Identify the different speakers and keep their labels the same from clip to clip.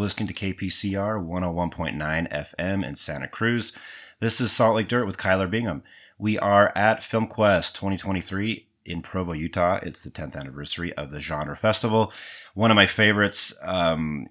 Speaker 1: listening to KPCR 101.9 FM in Santa Cruz. This is Salt Lake Dirt with Kyler Bingham. We are at FilmQuest 2023 in Provo, Utah. It's the 10th anniversary of the Genre Festival. One of my favorites, um,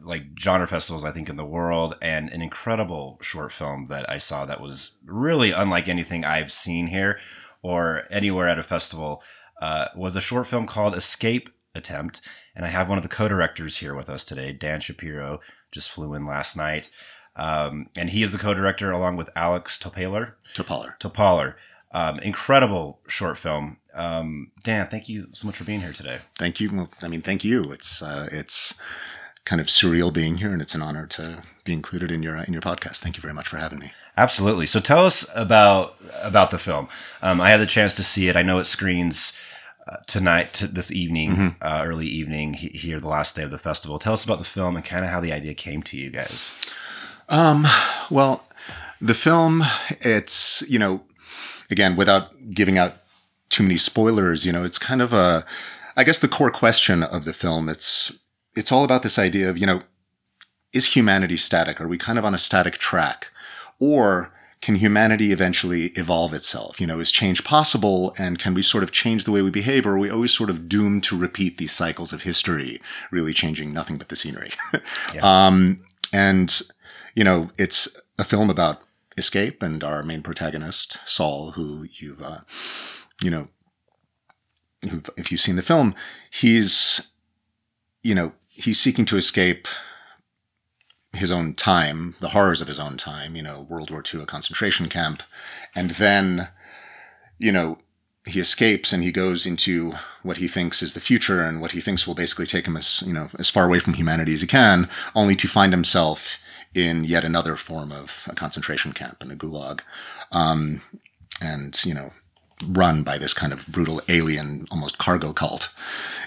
Speaker 1: like genre festivals, I think, in the world, and an incredible short film that I saw that was really unlike anything I've seen here or anywhere at a festival. Uh, was a short film called Escape Attempt, and I have one of the co-directors here with us today, Dan Shapiro. Just flew in last night, um, and he is the co-director along with Alex Topaller.
Speaker 2: Topaller.
Speaker 1: Topaller. Um, incredible short film. Um, Dan, thank you so much for being here today.
Speaker 2: Thank you. I mean, thank you. It's uh, it's kind of surreal being here, and it's an honor to be included in your in your podcast. Thank you very much for having me.
Speaker 1: Absolutely. So tell us about about the film. Um, I had the chance to see it. I know it screens uh, tonight, to this evening, mm-hmm. uh, early evening here, the last day of the festival. Tell us about the film and kind of how the idea came to you guys.
Speaker 2: Um, well, the film, it's you know, again, without giving out too many spoilers, you know, it's kind of a, I guess the core question of the film. It's it's all about this idea of you know, is humanity static? Are we kind of on a static track, or can humanity eventually evolve itself? You know, is change possible and can we sort of change the way we behave or are we always sort of doomed to repeat these cycles of history, really changing nothing but the scenery? yeah. um, and, you know, it's a film about escape and our main protagonist, Saul, who you've, uh, you know, who, if you've seen the film, he's, you know, he's seeking to escape his own time, the horrors of his own time, you know, World War II, a concentration camp. And then, you know, he escapes and he goes into what he thinks is the future and what he thinks will basically take him as, you know, as far away from humanity as he can, only to find himself in yet another form of a concentration camp in a gulag. Um, and, you know, run by this kind of brutal alien, almost cargo cult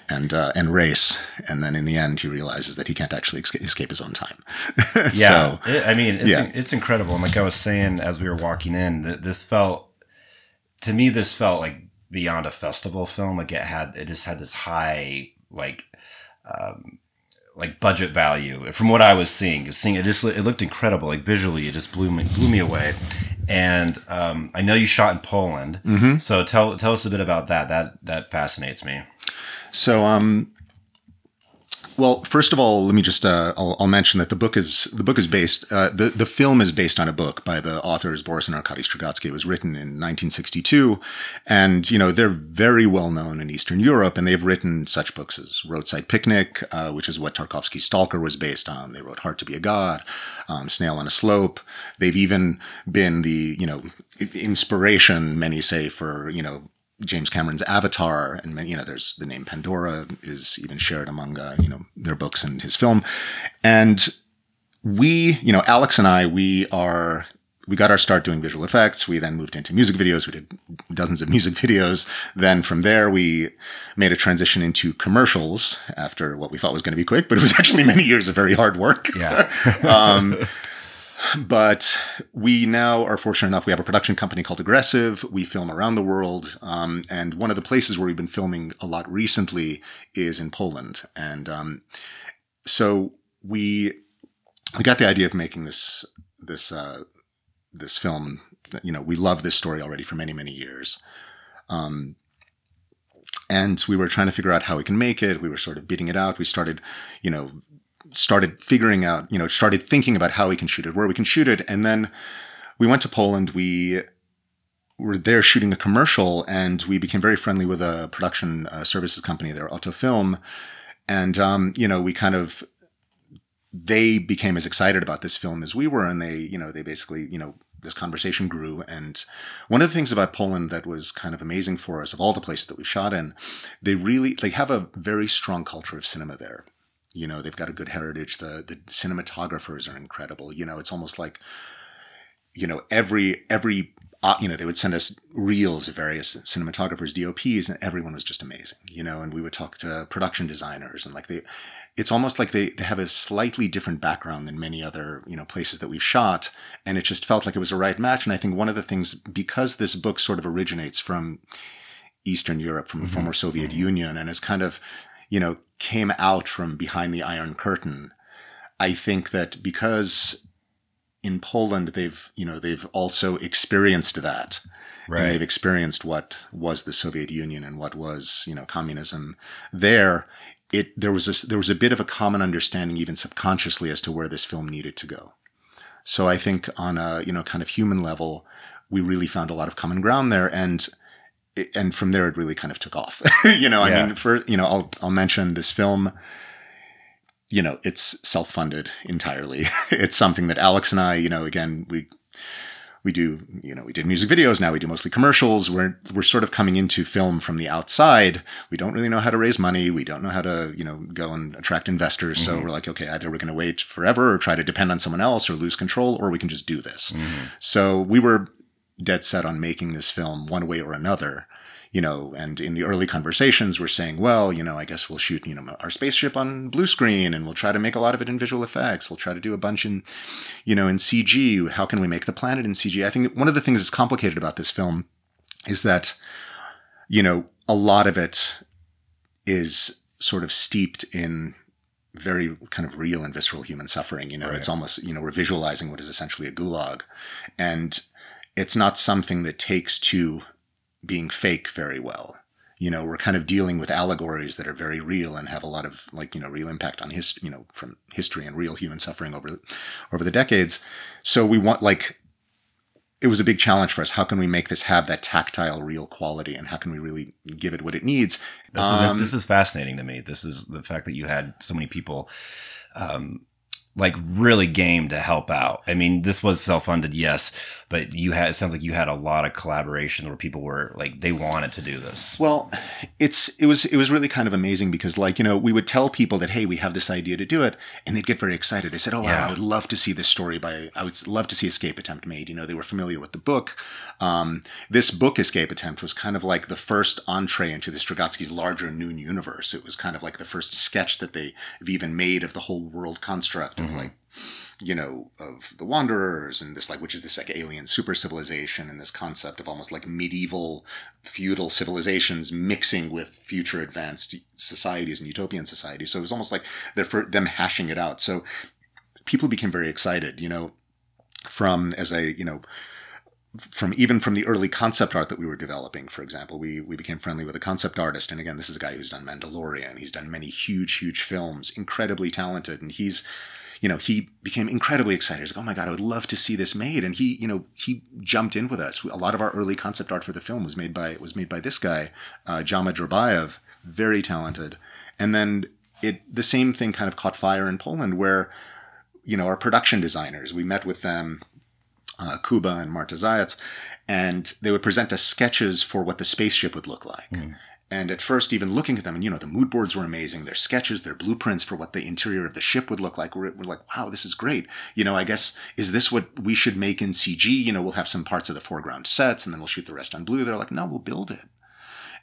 Speaker 2: and uh, and race, and then in the end he realizes that he can't actually escape his own time.
Speaker 1: yeah, so, it, I mean, it's, yeah. it's incredible. And like I was saying as we were walking in, this felt to me this felt like beyond a festival film. Like it had it just had this high like. Um, like budget value from what I was seeing. Seeing it just it looked incredible. Like visually, it just blew me blew me away. And um, I know you shot in Poland, mm-hmm. so tell tell us a bit about that. That that fascinates me.
Speaker 2: So, um, well, first of all, let me just uh, I'll, I'll, mention that the book is the book is based uh, the the film is based on a book by the authors Boris and Arkady Strugatsky. It was written in 1962, and you know they're very well known in Eastern Europe, and they've written such books as Roadside Picnic, uh, which is what Tarkovsky's Stalker was based on. They wrote Hard to Be a God, um, Snail on a Slope. They've even been the you know inspiration, many say, for you know James Cameron's Avatar, and many, you know, there's the name Pandora is even shared among, uh, you know, their books and his film. And we, you know, Alex and I, we are, we got our start doing visual effects. We then moved into music videos. We did dozens of music videos. Then from there, we made a transition into commercials after what we thought was going to be quick, but it was actually many years of very hard work.
Speaker 1: Yeah.
Speaker 2: um, but we now are fortunate enough. We have a production company called Aggressive. We film around the world, um, and one of the places where we've been filming a lot recently is in Poland. And um, so we we got the idea of making this this uh, this film. You know, we love this story already for many many years. Um, and we were trying to figure out how we can make it. We were sort of beating it out. We started, you know, started figuring out, you know, started thinking about how we can shoot it, where we can shoot it. And then we went to Poland. We were there shooting a commercial and we became very friendly with a production uh, services company there, Otto Film. And, um, you know, we kind of, they became as excited about this film as we were. And they, you know, they basically, you know, this conversation grew. And one of the things about Poland that was kind of amazing for us, of all the places that we shot in, they really, they have a very strong culture of cinema there. You know, they've got a good heritage. The the cinematographers are incredible. You know, it's almost like, you know, every every uh, you know, they would send us reels of various cinematographers, DOPs, and everyone was just amazing, you know, and we would talk to production designers and like they, it's almost like they, they have a slightly different background than many other, you know, places that we've shot. And it just felt like it was a right match. And I think one of the things, because this book sort of originates from Eastern Europe, from the mm-hmm. former Soviet mm-hmm. Union, and is kind of, you know, came out from behind the Iron Curtain. I think that because in Poland they've you know they've also experienced that.
Speaker 1: Right.
Speaker 2: And they've experienced what was the Soviet Union and what was, you know, communism. There, it there was a, there was a bit of a common understanding, even subconsciously, as to where this film needed to go. So I think on a you know kind of human level, we really found a lot of common ground there, and and from there it really kind of took off. you know,
Speaker 1: Yeah.
Speaker 2: I mean, for you know, I'll I'll mention this film. You know, it's self-funded entirely. it's something that Alex and I, you know, again, we we do, you know, we did music videos. Now we do mostly commercials. We're we're sort of coming into film from the outside. We don't really know how to raise money. We don't know how to, you know, go and attract investors. So mm-hmm. we're like, okay, either we're going to wait forever or try to depend on someone else or lose control, or we can just do this. Mm-hmm. So we were dead set on making this film one way or another. You know, and in the early conversations, we're saying, well, you know, I guess we'll shoot, you know, our spaceship on blue screen and we'll try to make a lot of it in visual effects. We'll try to do a bunch in, you know, in CG. How can we make the planet in CG? I think one of the things that's complicated about this film is that, you know, a lot of it is sort of steeped in very kind of real and visceral human suffering. You know,
Speaker 1: Right.
Speaker 2: it's almost, you know, we're visualizing what is essentially a gulag. And it's not something that takes to being fake very well. You know, we're kind of dealing with allegories that are very real and have a lot of like, you know, real impact on his, you know, from history and real human suffering over over the decades. So we want like it was a big challenge for us. How can we make this have that tactile, real quality, and how can we really give it what it needs?
Speaker 1: This
Speaker 2: Um,
Speaker 1: is this is fascinating to me. This is the fact that you had so many people, um, like really game to help out. I mean, this was self funded, yes, but you had it sounds like you had a lot of collaboration where people were like they wanted to do this.
Speaker 2: Well, it's it was it was really kind of amazing because like you know we would tell people that hey we have this idea to do it and they'd get very excited. They said oh wow I would love to see this story by I would love to see Escape Attempt made. You know they were familiar with the book. Um, this book Escape Attempt was kind of like the first entree into the Strugatsky's larger Noon universe. It was kind of like the first sketch that they've even made of the whole world construct of like you know, of the Wanderers and this like, which is this like alien super civilization and this concept of almost like medieval feudal civilizations mixing with future advanced societies and utopian societies. So it was almost like they're for them hashing it out. So people became very excited, you know, from as I, you know, from even from the early concept art that we were developing, for example, we we became friendly with a concept artist, and again, this is a guy who's done Mandalorian. He's done many huge, huge films, incredibly talented, and he's, you know, he became incredibly excited. He's like, "Oh my god, I would love to see this made!" And he, you know, he jumped in with us. A lot of our early concept art for the film was made by was made by this guy, uh, Jama Jurabaev, very talented, and then it the same thing kind of caught fire in Poland, where, you know, our production designers, we met with them uh, Kuba and Marta Zayats, and they would present us sketches for what the spaceship would look like. And at first, even looking at them, and you know, the mood boards were amazing. Their sketches, their blueprints for what the interior of the ship would look like. We're, we're like, wow, this is great. You know, I guess, is this what we should make in CG? You know, we'll have some parts of the foreground sets and then we'll shoot the rest on blue. They're like, no, we'll build it.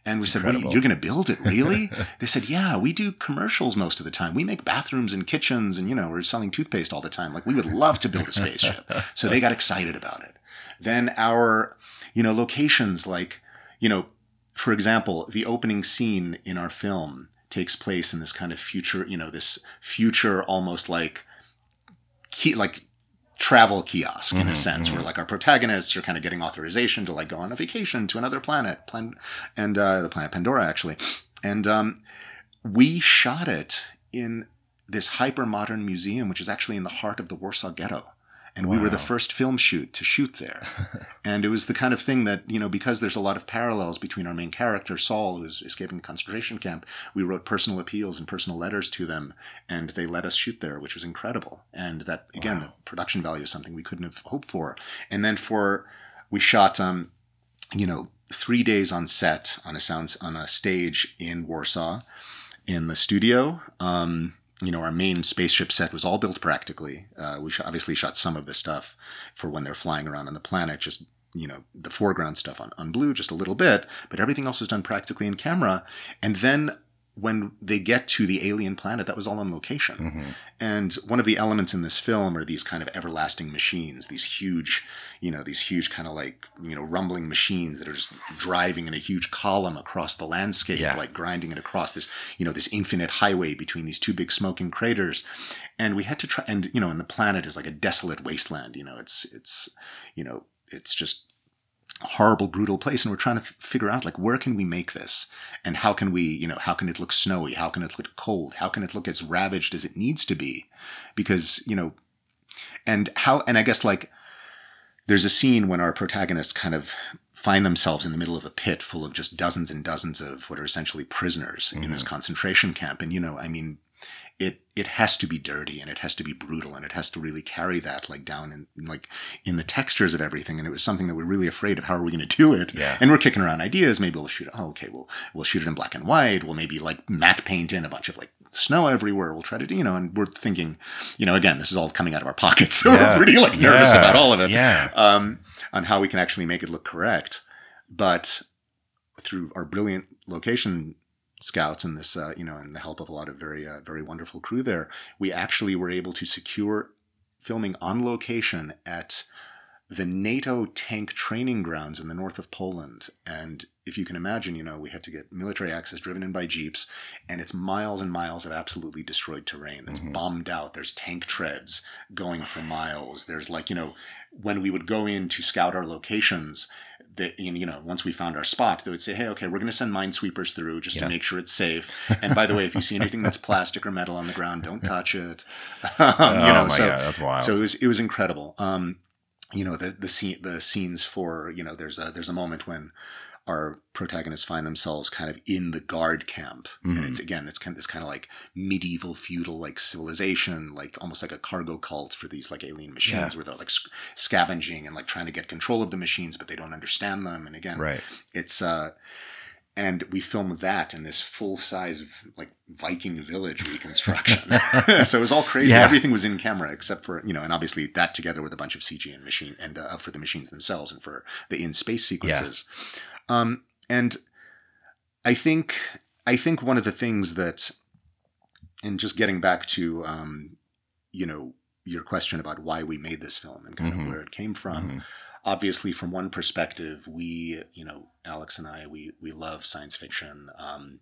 Speaker 2: And we said, what, you- you're going to build it, really? they said, yeah, we do commercials most of the time. We make bathrooms and kitchens and, you know, we're selling toothpaste all the time. Like, we would love to build a spaceship. so they got excited about it. Then our, you know, locations like, you know, for example, the opening scene in our film takes place in this kind of future, you know, this future almost like, key, like travel kiosk in a sense where like our protagonists are kind of getting authorization to like go on a vacation to another planet plan- and uh, the planet pandora actually. And um, we shot it in this hyper modern museum which is actually in the heart of the warsaw ghetto and we were the first film shoot to shoot there. And it was the kind of thing that you know because there's a lot of parallels between our main character saul who's escaping the concentration camp we wrote personal appeals and personal letters to them and they let us shoot there which was incredible. And that again the production value is something we couldn't have hoped for. And then for we shot um you know three days on set on a sounds on a stage in warsaw in the studio. Um you know, our main spaceship set was all built practically. Uh, we obviously shot some of the stuff for when they're flying around on the planet, just, you know, the foreground stuff on, on blue, just a little bit, but everything else was done practically in camera. And then when they get to the alien planet, that was all on location.
Speaker 1: Mm-hmm.
Speaker 2: And one of the elements in this film are these kind of everlasting machines, these huge, you know, these huge kind of like, you know, rumbling machines that are just driving in a huge column across the landscape,
Speaker 1: Yeah.
Speaker 2: like grinding it across this, you know, this infinite highway between these two big smoking craters. And we had to try, and, you know, and the planet is like a desolate wasteland, you know, it's, it's, you know, it's just horrible brutal place and we're trying to f- figure out like where can we make this? And how can we you know how can it look snowy? How can it look cold? How can it look as ravaged as it needs to be? Because you know and how and i guess like there's a scene when our protagonists kind of find themselves in the middle of a pit full of just dozens and dozens of what are essentially prisoners in this mm-hmm. concentration camp. And you know i mean it it has to be dirty and it has to be brutal and it has to really carry that like down in like in the textures of everything and it was something that we're really afraid of how are we going to do it
Speaker 1: Yeah.
Speaker 2: and we're kicking around ideas maybe we'll shoot it oh okay we'll we'll shoot it in black and white we'll maybe like matte paint in a bunch of like snow everywhere we'll try to do you know and we're thinking you know again this is all coming out of our pockets so
Speaker 1: Yeah.
Speaker 2: we're pretty like nervous
Speaker 1: Yeah.
Speaker 2: about all of it
Speaker 1: Yeah.
Speaker 2: um, on how we can actually make it look correct. But through our brilliant location scouts and this, uh, you know, and the help of a lot of very, uh, very wonderful crew there, we actually were able to secure filming on location at the NATO tank training grounds in the north of Poland. And if you can imagine, you know, we had to get military access driven in by jeeps, and it's miles and miles of absolutely destroyed terrain that's
Speaker 1: Mhm.
Speaker 2: bombed out. There's tank treads going for miles. There's like, you know, when we would go in to scout our locations, that you know, once we found our spot, they would say, "Hey, okay, we're going to send minesweepers through just
Speaker 1: Yeah.
Speaker 2: to make sure it's safe." And by the way, if you see anything that's plastic or metal on the ground, don't touch it. um,
Speaker 1: oh
Speaker 2: you know,
Speaker 1: my
Speaker 2: so
Speaker 1: god, that's wild.
Speaker 2: so it was it was incredible. Um, you know the the scene the scenes for you know there's a there's a moment when our protagonists find themselves kind of in the guard camp, and
Speaker 1: Mhm.
Speaker 2: it's again it's kind of this kind of like medieval feudal like civilization, like almost like a cargo cult for these like alien machines
Speaker 1: Yeah.
Speaker 2: where they're like sc- scavenging and like trying to get control of the machines, but they don't understand them. And again,
Speaker 1: right.
Speaker 2: it's uh and we filmed that in this full size like Viking village reconstruction. so it was all crazy.
Speaker 1: Yeah.
Speaker 2: Everything was in camera except for you know, and obviously that together with a bunch of CG and machine and uh, for the machines themselves and for the in space sequences. Um, and I think I think one of the things that, and just getting back to um, you know your question about why we made this film and kind
Speaker 1: Mhm.
Speaker 2: of where it came from
Speaker 1: Mhm.
Speaker 2: obviously from one perspective we you know alex and i we we love science fiction um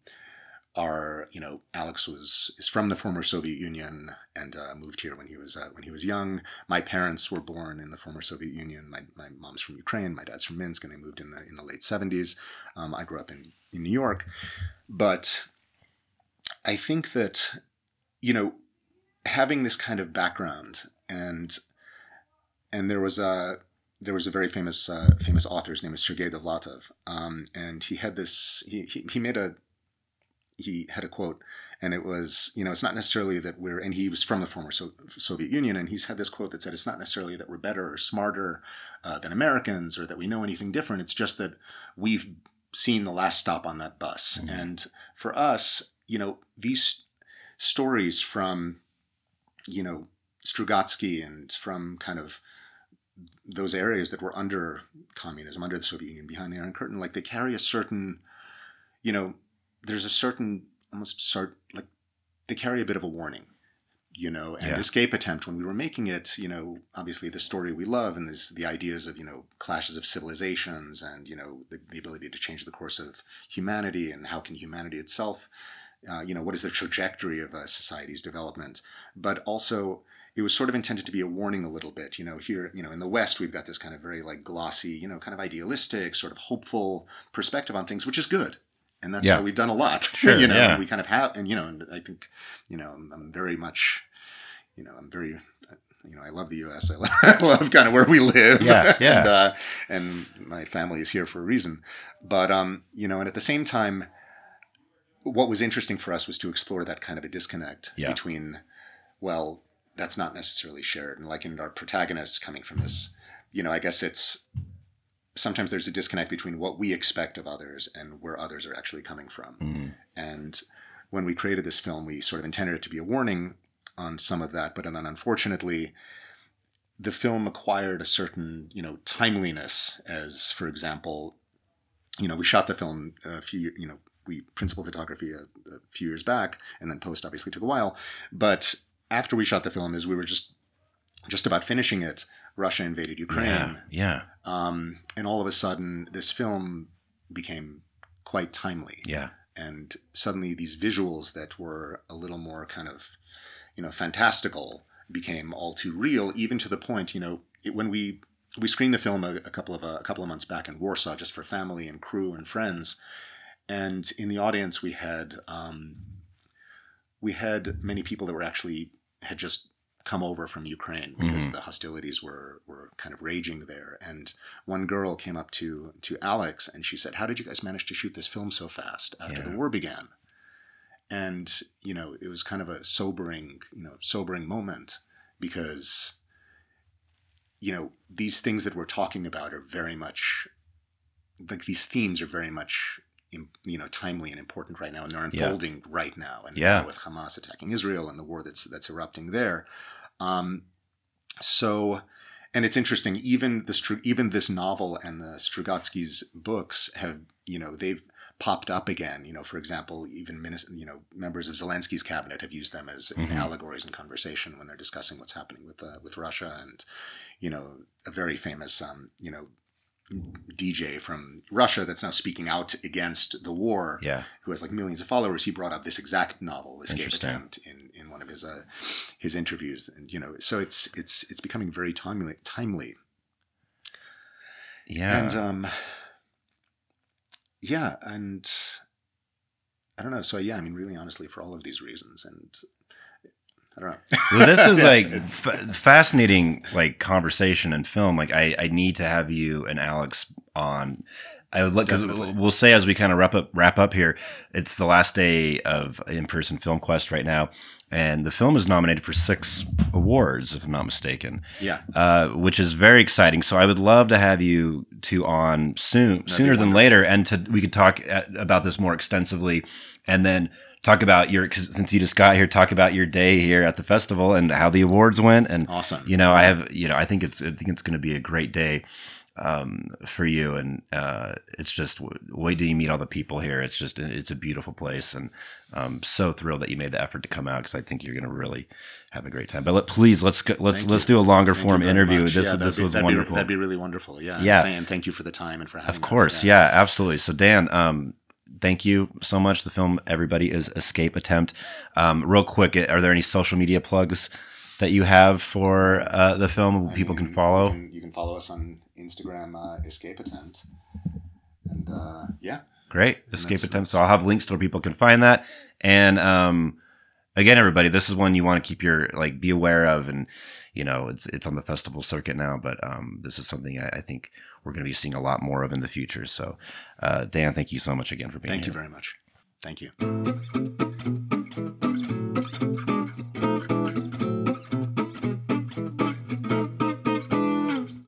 Speaker 2: our you know alex was is from the former soviet union and uh, moved here when he was uh, when he was young my parents were born in the former soviet union my, my mom's from ukraine my dad's from minsk and they moved in the in the late 70s um, i grew up in in new york but i think that you know having this kind of background and and there was a there was a very famous uh, famous author. His name is Sergei Dovlatov, um, and he had this. He, he he made a he had a quote, and it was you know it's not necessarily that we're and he was from the former so- Soviet Union, and he's had this quote that said it's not necessarily that we're better or smarter uh, than Americans or that we know anything different. It's just that we've seen the last stop on that bus,
Speaker 1: Mhm.
Speaker 2: and for us, you know these stories from you know Strugatsky and from kind of those areas that were under communism, under the Soviet Union, behind the Iron Curtain, like they carry a certain, you know, there's a certain almost sort like they carry a bit of a warning, you know. And
Speaker 1: Yeah.
Speaker 2: Escape Attempt, when we were making it, you know, obviously the story we love and there's the ideas of you know clashes of civilizations and you know the, the ability to change the course of humanity and how can humanity itself, uh, you know, what is the trajectory of a society's development, but also it was sort of intended to be a warning a little bit. You know, here, you know, in the West, we've got this kind of very like glossy, you know, kind of idealistic, sort of hopeful perspective on things, which is good. And that's
Speaker 1: Yeah.
Speaker 2: how we've done a lot.
Speaker 1: Sure,
Speaker 2: you know,
Speaker 1: yeah.
Speaker 2: we kind of have, and, you know, and I think, you know, I'm, very much, you know, I'm very, you know, I love the U.S. I love, I love kind of where we live.
Speaker 1: Yeah, yeah.
Speaker 2: and, uh, and my family is here for a reason. But, um, you know, and at the same time, what was interesting for us was to explore that kind of a disconnect
Speaker 1: Yeah.
Speaker 2: between, well, that's not necessarily shared. And like in our protagonists coming from this, you know, I guess it's sometimes there's a disconnect between what we expect of others and where others are actually coming from.
Speaker 1: Mhm.
Speaker 2: And when we created this film, we sort of intended it to be a warning on some of that, but then unfortunately, the film acquired a certain, you know, timeliness. As for example, you know, we shot the film a few, you know, we principal photography a, a few years back, and then post obviously took a while. But after we shot the film, is we were just just about finishing it, Russia invaded Ukraine,
Speaker 1: Yeah. Yeah.
Speaker 2: um, and all of a sudden, this film became quite timely
Speaker 1: Yeah.
Speaker 2: and suddenly these visuals that were a little more kind of you know fantastical became all too real even to the point you know it, when we we screened the film a, a couple of uh, a couple of months back in Warsaw just for family and crew and friends and in the audience we had um, we had many people that were actually had just come over from Ukraine because
Speaker 1: Mhm.
Speaker 2: the hostilities were were kind of raging there and one girl came up to to Alex and she said how did you guys manage to shoot this film so fast after
Speaker 1: Yeah.
Speaker 2: the war began and you know it was kind of a sobering you know sobering moment because you know these things that we're talking about are very much like these themes are very much you know timely and important right now and they're
Speaker 1: Yeah.
Speaker 2: unfolding right now and
Speaker 1: Yeah.
Speaker 2: now with Hamas attacking Israel and the war that's that's erupting there um, so and it's interesting even the Stru- even this novel and the Strugatsky's books have you know they've popped up again you know for example even you know members of Zelensky's cabinet have used them as
Speaker 1: Mhm.
Speaker 2: allegories in conversation when they're discussing what's happening with uh, with Russia and you know a very famous um, you know DJ from Russia that's now speaking out against the war
Speaker 1: Yeah.
Speaker 2: who has like millions of followers, he brought up this exact novel, Escape. Attempt, in, in one of his uh, his interviews, and you know, so it's it's it's becoming very timely. Timely,
Speaker 1: Yeah.
Speaker 2: and um, yeah, and I don't know. So yeah, I mean, really, honestly, for all of these reasons, and I don't know.
Speaker 1: well, this is like
Speaker 2: it's-
Speaker 1: f- fascinating, like conversation and film. Like, I, I need to have you and Alex on. I would look because we'll say as we kind of wrap up wrap up here, it's the last day of in person FilmQuest right now, and the film is nominated for six awards, if I'm not mistaken,
Speaker 2: yeah,
Speaker 1: uh, which is very exciting. So I would love to have you two on soon,
Speaker 2: be
Speaker 1: sooner than later, and to we could talk at, about this more extensively, and then talk about your 'cause since you just got here, talk about your day here at the festival and how the awards went, and
Speaker 2: awesome.
Speaker 1: you know, I have, you know, I think it's, I think it's going to be a great day um, for you, and uh, it's just wait till you meet all the people here. It's just, it's a beautiful place, and I'm so thrilled that you made the effort to come out because I think you're going to really have a great time. But let, please, let's go, let's
Speaker 2: Thank
Speaker 1: let's
Speaker 2: you.
Speaker 1: do a longer
Speaker 2: Thank
Speaker 1: form interview.
Speaker 2: much.
Speaker 1: This
Speaker 2: Yeah,
Speaker 1: this
Speaker 2: be-
Speaker 1: was
Speaker 2: that'd be-
Speaker 1: wonderful.
Speaker 2: that'd be really wonderful. Yeah,
Speaker 1: Yeah.
Speaker 2: And thank you for the time and for having
Speaker 1: Of
Speaker 2: us.
Speaker 1: course, yeah. absolutely. So Dan, um, thank you so much. The film, everybody, is Escape Attempt. Um, real quick, are there any social media plugs that you have for uh, the film
Speaker 2: I
Speaker 1: people
Speaker 2: mean,
Speaker 1: can follow?
Speaker 2: You can, you can follow us on Instagram, uh, Escape Attempt, and uh, yeah,
Speaker 1: Great. Escape Attempt. So I'll have links to where people can find that. And um, again, everybody, this is one you want to keep your like be aware of, and you know, it's it's on the festival circuit now, but um, this is something I, I think we're going to be seeing a lot more of in the future. So, uh, Dan, thank you so much again for being
Speaker 2: thank
Speaker 1: here.
Speaker 2: you very much. Thank you.